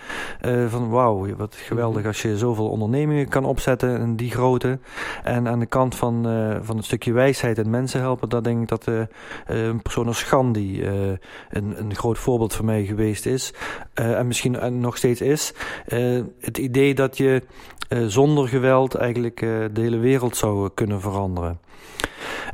Van wauw, wat geweldig als je zoveel ondernemingen kan opzetten en die grote. En aan de kant van, van het stukje wijsheid en mensen helpen, daar denk ik dat uh, een persoon als Gandhi uh, een, een groot voorbeeld voor mij geweest is. en misschien nog steeds is. het idee dat je zonder geweld eigenlijk de hele wereld zou kunnen veranderen.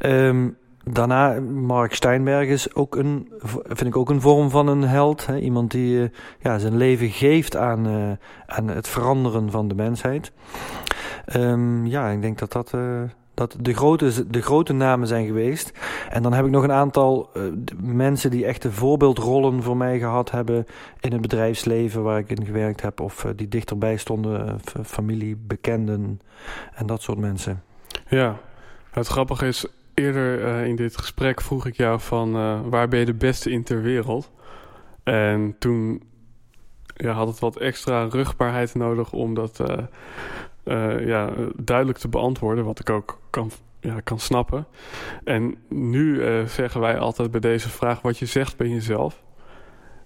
Um, Daarna, Mark Steinberg is ook een, vind ik ook een vorm van een held. Hè? Iemand die ja, zijn leven geeft aan, aan het veranderen van de mensheid. Um, ja, ik denk dat dat, dat de, grote, de grote namen zijn geweest. En dan heb ik nog een aantal mensen die echte voorbeeldrollen voor mij gehad hebben in het bedrijfsleven waar ik in gewerkt heb. Of die dichterbij stonden, familie, bekenden en dat soort mensen. Ja, het grappige is, eerder in dit gesprek vroeg ik jou van waar ben je de beste in ter wereld? En toen ja, had het wat extra rugbaarheid nodig om dat ja, duidelijk te beantwoorden, wat ik ook kan, ja, kan snappen. En nu zeggen wij altijd bij deze vraag: wat je zegt ben jezelf.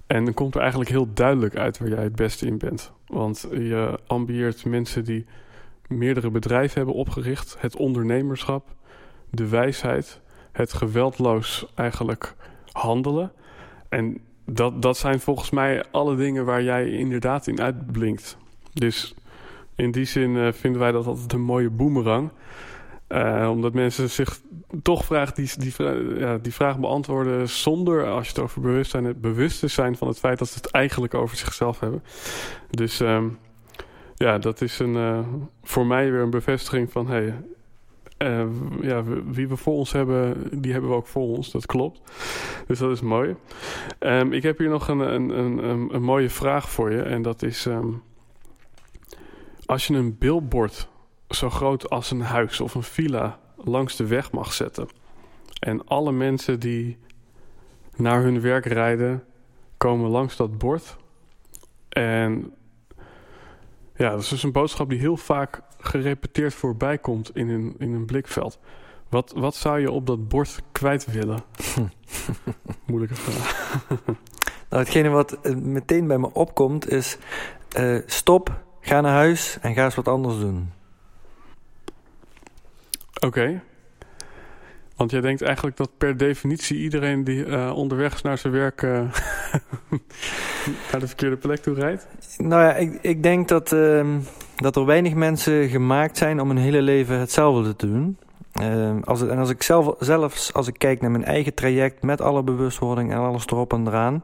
En dan komt er eigenlijk heel duidelijk uit waar jij het beste in bent. Want je ambieert mensen die meerdere bedrijven hebben opgericht, het ondernemerschap de wijsheid, het geweldloos eigenlijk handelen. En dat, dat zijn volgens mij alle dingen waar jij inderdaad in uitblinkt. Dus in die zin uh, vinden wij dat altijd een mooie boemerang. Uh, omdat mensen zich toch vragen, die, die, ja, die vraag beantwoorden zonder, als je het over bewustzijn hebt, bewust te zijn van het feit dat ze het eigenlijk over zichzelf hebben. Dus um, ja, dat is een, uh, voor mij weer een bevestiging van hey, ja, wie we voor ons hebben, die hebben we ook voor ons. Dat klopt. Dus dat is mooi. Um, ik heb hier nog een, een, een, een, mooie vraag voor je. En dat is... Um, als je een billboard zo groot als een huis of een villa langs de weg mag zetten... en alle mensen die naar hun werk rijden komen langs dat bord... en ja, dat is dus een boodschap die heel vaak gerepeteerd voorbij komt in een, in een blikveld. Wat, wat zou je op dat bord kwijt willen? [LAUGHS] Moeilijke vraag. [LAUGHS] nou, hetgene wat eh, meteen bij me opkomt is... Uh, stop, ga naar huis en ga eens wat anders doen. Oké. Okay. Want jij denkt eigenlijk dat per definitie iedereen die uh, onderweg is naar zijn werk uh, [LAUGHS] naar de verkeerde plek toe rijdt? Nou ja, ik, ik denk dat, uh, dat er weinig mensen gemaakt zijn om hun hele leven hetzelfde te doen. Ehm, als het, en als ik zelf, zelfs als ik kijk naar mijn eigen traject met alle bewustwording en alles erop en eraan,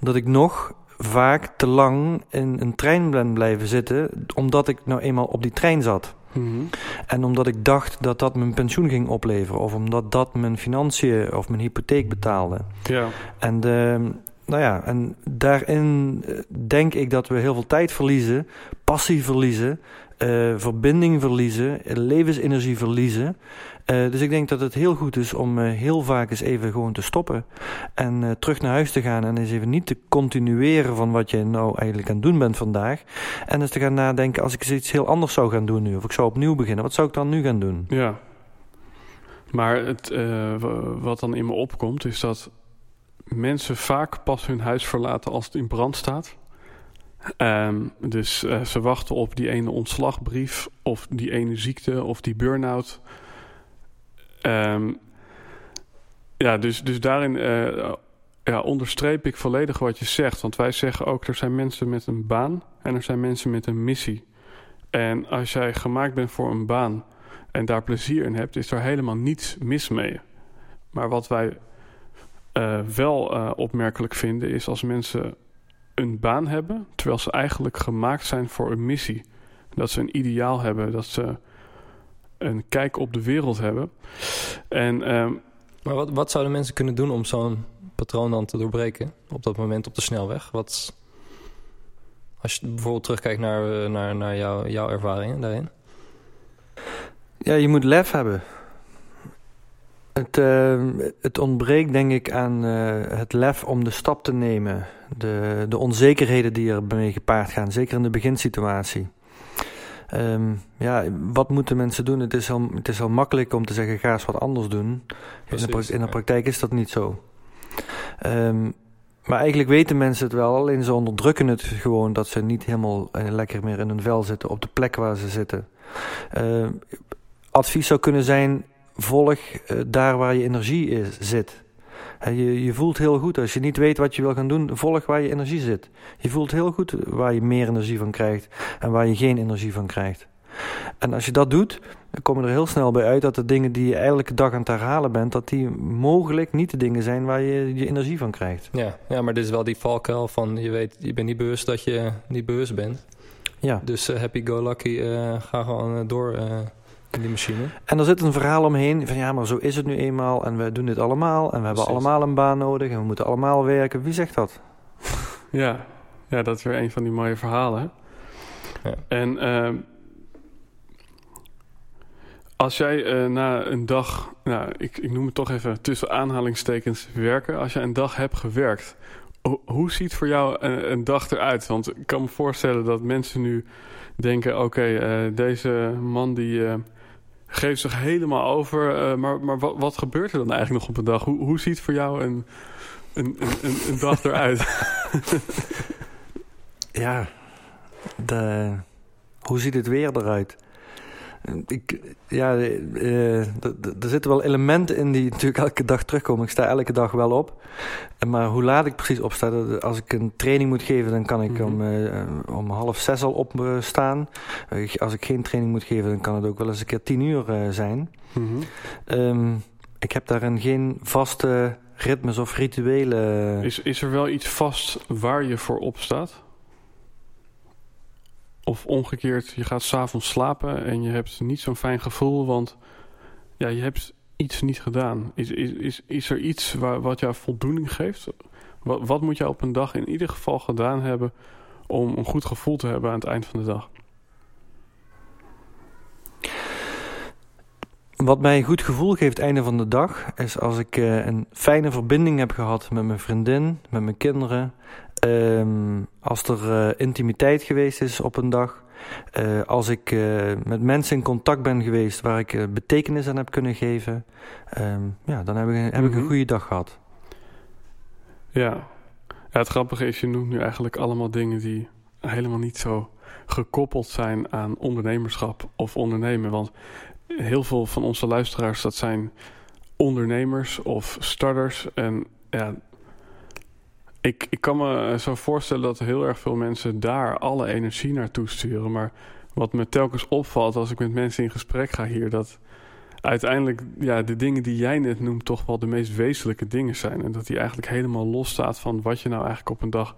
dat ik nog vaak te lang in een trein ben blijven zitten, omdat ik nou eenmaal op die trein zat. Mhm. En omdat ik dacht dat dat mijn pensioen ging opleveren, of omdat dat mijn financiën of mijn hypotheek betaalde. Ja. En, de, nou ja, en daarin eh, denk ik dat we heel veel tijd verliezen, passie verliezen, uh, verbinding verliezen, levensenergie verliezen. Uh, dus ik denk dat het heel goed is om uh, heel vaak eens even gewoon te stoppen. En uh, terug naar huis te gaan en eens even niet te continueren van wat je nou eigenlijk aan het doen bent vandaag. En eens te gaan nadenken, als ik iets heel anders zou gaan doen nu, of ik zou opnieuw beginnen, wat zou ik dan nu gaan doen? Ja. Maar het, wat dan in me opkomt, is dat mensen vaak pas hun huis verlaten als het in brand staat. Um, dus ze wachten op die ene ontslagbrief of die ene ziekte of die burn-out. Um, ja, dus, dus daarin uh, ja, onderstreep ik volledig wat je zegt. Want wij zeggen ook, er zijn mensen met een baan en er zijn mensen met een missie. En als jij gemaakt bent voor een baan en daar plezier in hebt, is er helemaal niets mis mee. Maar wat wij uh, wel uh, opmerkelijk vinden, is als mensen een baan hebben, terwijl ze eigenlijk gemaakt zijn voor een missie. Dat ze een ideaal hebben, dat ze een kijk op de wereld hebben. En, um, maar wat, wat zouden mensen kunnen doen om zo'n patroon dan te doorbreken op dat moment op de snelweg? Wat, als je bijvoorbeeld terugkijkt naar, eh, naar, naar jou, jouw ervaringen daarin. Ja, je moet lef hebben. Het, uh, het ontbreekt denk ik aan uh, het lef om de stap te nemen. De, de onzekerheden die er mee gepaard gaan, zeker in de beginsituatie. Um, ja, wat moeten mensen doen? Het is, al, het is al makkelijk om te zeggen, ga eens wat anders doen. Precies, in, de, in de praktijk is dat niet zo. Um, maar eigenlijk weten mensen het wel, alleen ze onderdrukken het gewoon dat ze niet helemaal uh, lekker meer in hun vel zitten op de plek waar ze zitten. Uh, advies zou kunnen zijn volg daar waar je energie is, zit. Je, je voelt heel goed, als je niet weet wat je wil gaan doen, volg waar je energie zit. Je voelt heel goed waar je meer energie van krijgt en waar je geen energie van krijgt. En als je dat doet, dan kom je er heel snel bij uit dat de dingen die je elke dag aan het herhalen bent, dat die mogelijk niet de dingen zijn waar je je energie van krijgt. Ja, ja maar dit is wel die valkuil van je weet, je bent niet bewust dat je niet bewust bent. Ja. Dus uh, happy go lucky, uh, ga gewoon uh, door in die machine. En er zit een verhaal omheen van ja, maar zo is het nu eenmaal en we doen dit allemaal en we hebben allemaal een baan nodig en we moeten allemaal werken. Wie zegt dat? [LAUGHS] Ja, ja dat is weer een van die mooie verhalen. Ja. En ehm, als jij uh, na een dag, nou, ik, ik noem het toch even tussen aanhalingstekens werken. Als jij een dag hebt gewerkt, hoe ziet voor jou een, een, dag eruit? Want ik kan me voorstellen dat mensen nu denken: oké, uh, deze man die uh, geeft zich helemaal over. maar maar wat, wat gebeurt er dan eigenlijk nog op een dag? Hoe, hoe ziet voor jou een, een, een, een dag eruit? [LAUGHS] ja, de, hoe ziet het weer eruit? Ik, ja, uh, er zitten wel elementen in die [LAUGHS] natuurlijk elke dag terugkomen. Ik sta elke dag wel op. Maar hoe laat ik precies opsta, als ik een training moet geven, dan kan ik mm -hmm. om, uh, om half zes al opstaan. Uh, als ik geen training moet geven, dan kan het ook wel eens een keer tien uur zijn. Mm -hmm. um, ik heb daarin geen vaste ritmes of rituelen. Is, is er wel iets vast waar je voor opstaat? Of omgekeerd, je gaat s'avonds slapen en je hebt niet zo'n fijn gevoel, want ja, je hebt iets niet gedaan. Is, is, is, is er iets waar, wat jou voldoening geeft? Wat, wat moet je op een dag in ieder geval gedaan hebben om een goed gevoel te hebben aan het eind van de dag? Wat mij een goed gevoel geeft einde van de dag is als ik uh, een fijne verbinding heb gehad met mijn vriendin, met mijn kinderen. Um, als er uh, intimiteit geweest is op een dag. Uh, als ik met mensen in contact ben geweest waar ik betekenis aan heb kunnen geven. Um, ja, dan heb ik, heb mm -hmm. ik een mhm. goede dag gehad. Ja. ja, het grappige is, je noemt nu eigenlijk allemaal dingen die helemaal niet zo gekoppeld zijn aan ondernemerschap of ondernemen. Want heel veel van onze luisteraars, dat zijn ondernemers of starters. En ja, ik, ik kan me zo voorstellen dat heel erg veel mensen daar alle energie naartoe sturen. Maar wat me telkens opvalt als ik met mensen in gesprek ga hier, dat uiteindelijk ja, de dingen die jij net noemt toch wel de meest wezenlijke dingen zijn. En dat die eigenlijk helemaal los staat van wat je nou eigenlijk op een dag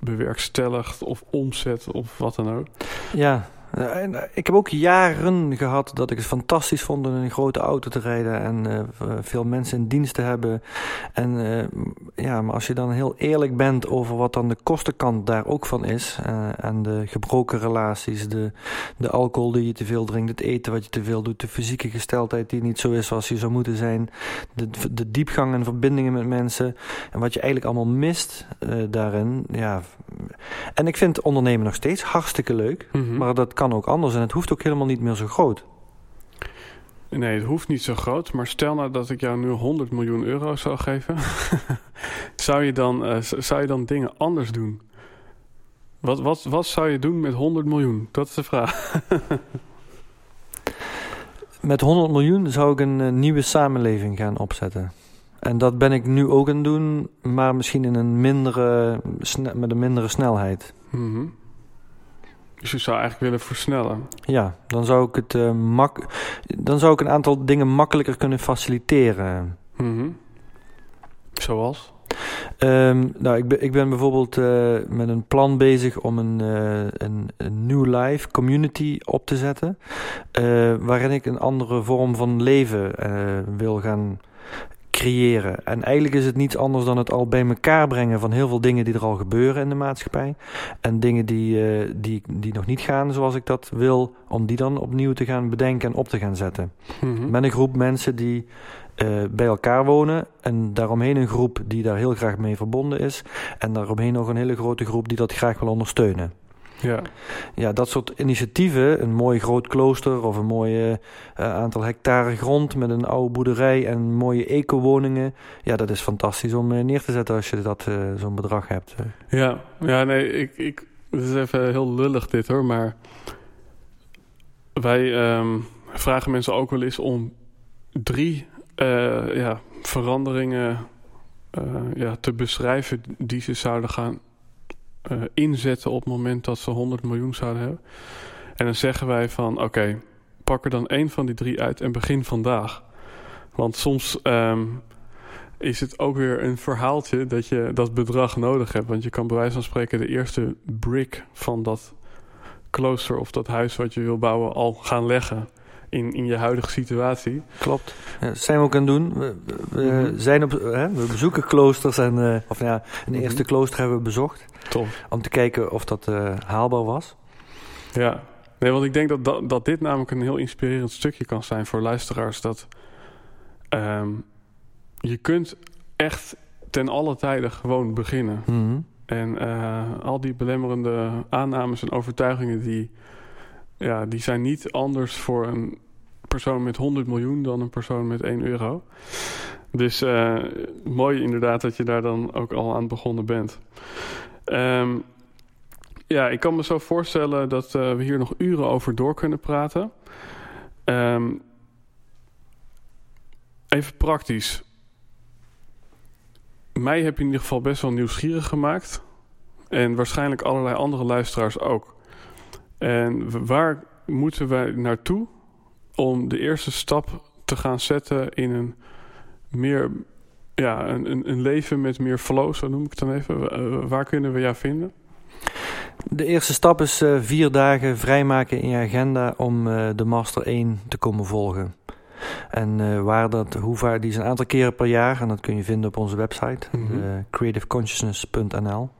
bewerkstelligt of omzet of wat dan ook. Ja, eh, eh, ik heb ook jaren gehad dat ik het fantastisch vond om in een grote auto te rijden en uh, veel mensen in dienst te hebben. En uh, ja, maar als je dan heel eerlijk bent over wat dan de kostenkant daar ook van is, uh, en de gebroken relaties, de, de alcohol die je te veel drinkt, het eten wat je te veel doet, de fysieke gesteldheid die niet zo is zoals je zou moeten zijn, de, de diepgang en verbindingen met mensen en wat je eigenlijk allemaal mist daarin. Ja. En ik vind ondernemen nog steeds hartstikke leuk, mm -hmm. maar dat kan ook anders en het hoeft ook helemaal niet meer zo groot. Nee, het hoeft niet zo groot. Maar stel nou dat ik jou nu 100 miljoen euro zou geven. [LAUGHS] zou, je dan, uh, zou je dan dingen anders doen? Wat, wat, wat zou je doen met 100 miljoen? Dat is de vraag. [LAUGHS] met 100 miljoen zou ik een uh, nieuwe samenleving gaan opzetten. En dat ben ik nu ook aan het doen, maar misschien in een mindere, met een mindere snelheid. Mm -hmm. Dus je zou eigenlijk willen versnellen? Ja, dan zou ik, het, uh, mak dan zou ik een aantal dingen makkelijker kunnen faciliteren. Mm -hmm. Zoals? Um, nou, ik ben, ik ben bijvoorbeeld uh, met een plan bezig om een, uh, een, een New Life community op te zetten. waarin ik een andere vorm van leven wil gaan creëren. En eigenlijk is het niets anders dan het al bij elkaar brengen van heel veel dingen die er al gebeuren in de maatschappij. En dingen die, uh, die, die nog niet gaan zoals ik dat wil, om die dan opnieuw te gaan bedenken en op te gaan zetten. Mm -hmm. Met een groep mensen die uh, bij elkaar wonen. En daaromheen een groep die daar heel graag mee verbonden is. En daaromheen nog een hele grote groep die dat graag wil ondersteunen. Ja. ja, dat soort initiatieven, een mooi groot klooster of een mooi uh, aantal hectare grond met een oude boerderij en mooie eco-woningen. Ja, dat is fantastisch om uh, neer te zetten als je dat, uh, zo'n bedrag hebt. Ja, ja nee, ik, ik, het is even heel lullig dit hoor, maar wij um, vragen mensen ook wel eens om drie ja, veranderingen ja, te beschrijven die ze zouden gaan uh, inzetten op het moment dat ze 100 miljoen zouden hebben. En dan zeggen wij van oké, pak er dan één van die drie uit en begin vandaag. Want soms um, is het ook weer een verhaaltje dat je dat bedrag nodig hebt. Want je kan bij wijze van spreken de eerste brick van dat klooster of dat huis wat je wil bouwen al gaan leggen in, in je huidige situatie. Klopt. Ja, dat zijn we ook aan het doen. We, we mm-hmm. zijn op, hè, we bezoeken kloosters en uh, of ja, een mm-hmm. eerste klooster hebben we bezocht. Top. Om te kijken of dat uh, haalbaar was. Ja, nee, want ik denk dat, dat, dat dit namelijk een heel inspirerend stukje kan zijn voor luisteraars. Dat um, je kunt echt ten alle tijden gewoon beginnen. Mm-hmm. En uh, al die belemmerende aannames en overtuigingen die ja, die zijn niet anders voor een persoon met 100 miljoen dan een persoon met 1 euro. Dus uh, mooi inderdaad dat je daar dan ook al aan begonnen bent. Um, ja, ik kan me zo voorstellen dat uh, we hier nog uren over door kunnen praten. Um, even praktisch. Mij heb je in ieder geval best wel nieuwsgierig gemaakt. En waarschijnlijk allerlei andere luisteraars ook. En waar moeten wij naartoe om de eerste stap te gaan zetten in een meer ja, een, een leven met meer flow, zo noem ik het dan even. Eh, waar kunnen we jou vinden? De eerste stap is uh, vier dagen vrijmaken in je agenda om uh, de Master 1 te komen volgen. En uh, waar dat, hoe vaak, die is een aantal keren per jaar en dat kun je vinden op onze website, mm -hmm. creativeconsciousness.nl.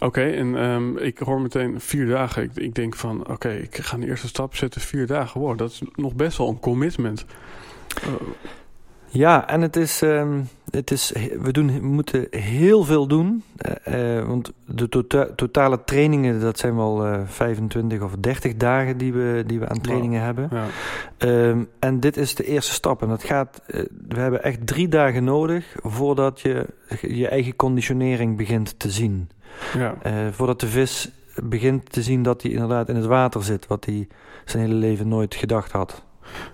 Oké, en um, ik hoor meteen vier dagen. Ik, ik denk van, oké, okay, ik ga een eerste stap zetten, vier dagen. Wow, dat is nog best wel een commitment. Uh. Ja, en het is, um, het is, we, doen, we moeten heel veel doen. Uh, uh, want de tota totale trainingen, dat zijn wel uh, 25 of 30 dagen die we, die we aan trainingen wow. hebben. Ja. Um, en dit is de eerste stap. En dat gaat, we hebben echt drie dagen nodig voordat je je eigen conditionering begint te zien. Ja. Uh, voordat de vis begint te zien dat hij inderdaad in het water zit, wat hij zijn hele leven nooit gedacht had.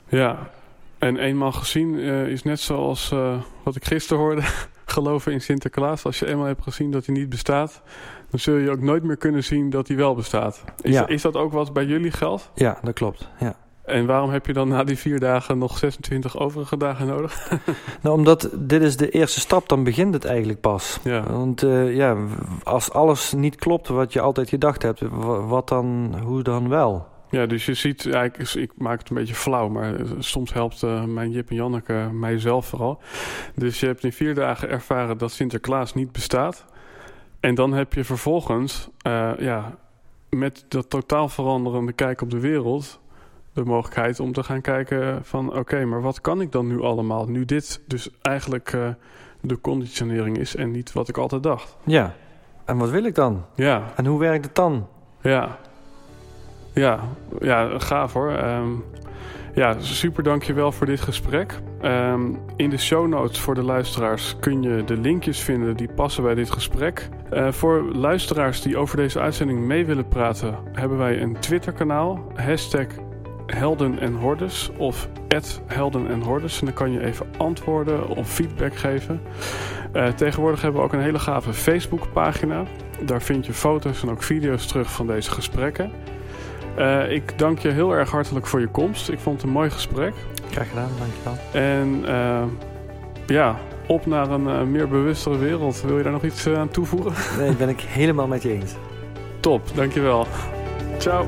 Ja, en eenmaal gezien uh, is net zoals uh, wat ik gisteren hoorde, [LAUGHS] geloven in Sinterklaas. Als je eenmaal hebt gezien dat hij niet bestaat, dan zul je ook nooit meer kunnen zien dat hij wel bestaat. Is, ja. is dat ook wat bij jullie geldt? Ja, dat klopt. Ja. En waarom heb je dan na die vier dagen nog 26 overige dagen nodig? [LAUGHS] nou, omdat dit is de eerste stap, dan begint het eigenlijk pas. Ja. Want uh, ja, als alles niet klopt wat je altijd gedacht hebt, wat dan, hoe dan wel? Ja, dus je ziet, ja, ik, ik, maak het een beetje flauw, maar soms helpt uh, mijn Jip en Janneke mijzelf vooral. Dus je hebt in vier dagen ervaren dat Sinterklaas niet bestaat. En dan heb je vervolgens, uh, ja, met dat totaal veranderende kijk op de wereld de mogelijkheid om te gaan kijken van oké, okay, maar wat kan ik dan nu allemaal? Nu dit dus eigenlijk uh, de conditionering is en niet wat ik altijd dacht. Ja, en wat wil ik dan? Ja. En hoe werkt het dan? Ja, ja, ja gaaf hoor. Um, ja, super dankjewel voor dit gesprek. Um, in de show notes voor de luisteraars kun je de linkjes vinden die passen bij dit gesprek. Uh, voor luisteraars die over deze uitzending mee willen praten, hebben wij een Twitter kanaal. Hashtag Helden en Hordes of Helden en Hordes. En dan kan je even antwoorden of feedback geven. Uh, tegenwoordig hebben we ook een hele gave Facebook pagina. Daar vind je foto's en ook video's terug van deze gesprekken. Uh, ik dank je heel erg hartelijk voor je komst. Ik vond het een mooi gesprek. Graag gedaan, dankjewel. En uh, ja, op naar een meer bewustere wereld. Wil je daar nog iets aan toevoegen? Nee, ben ik helemaal met je eens. Top, dankjewel. Ciao.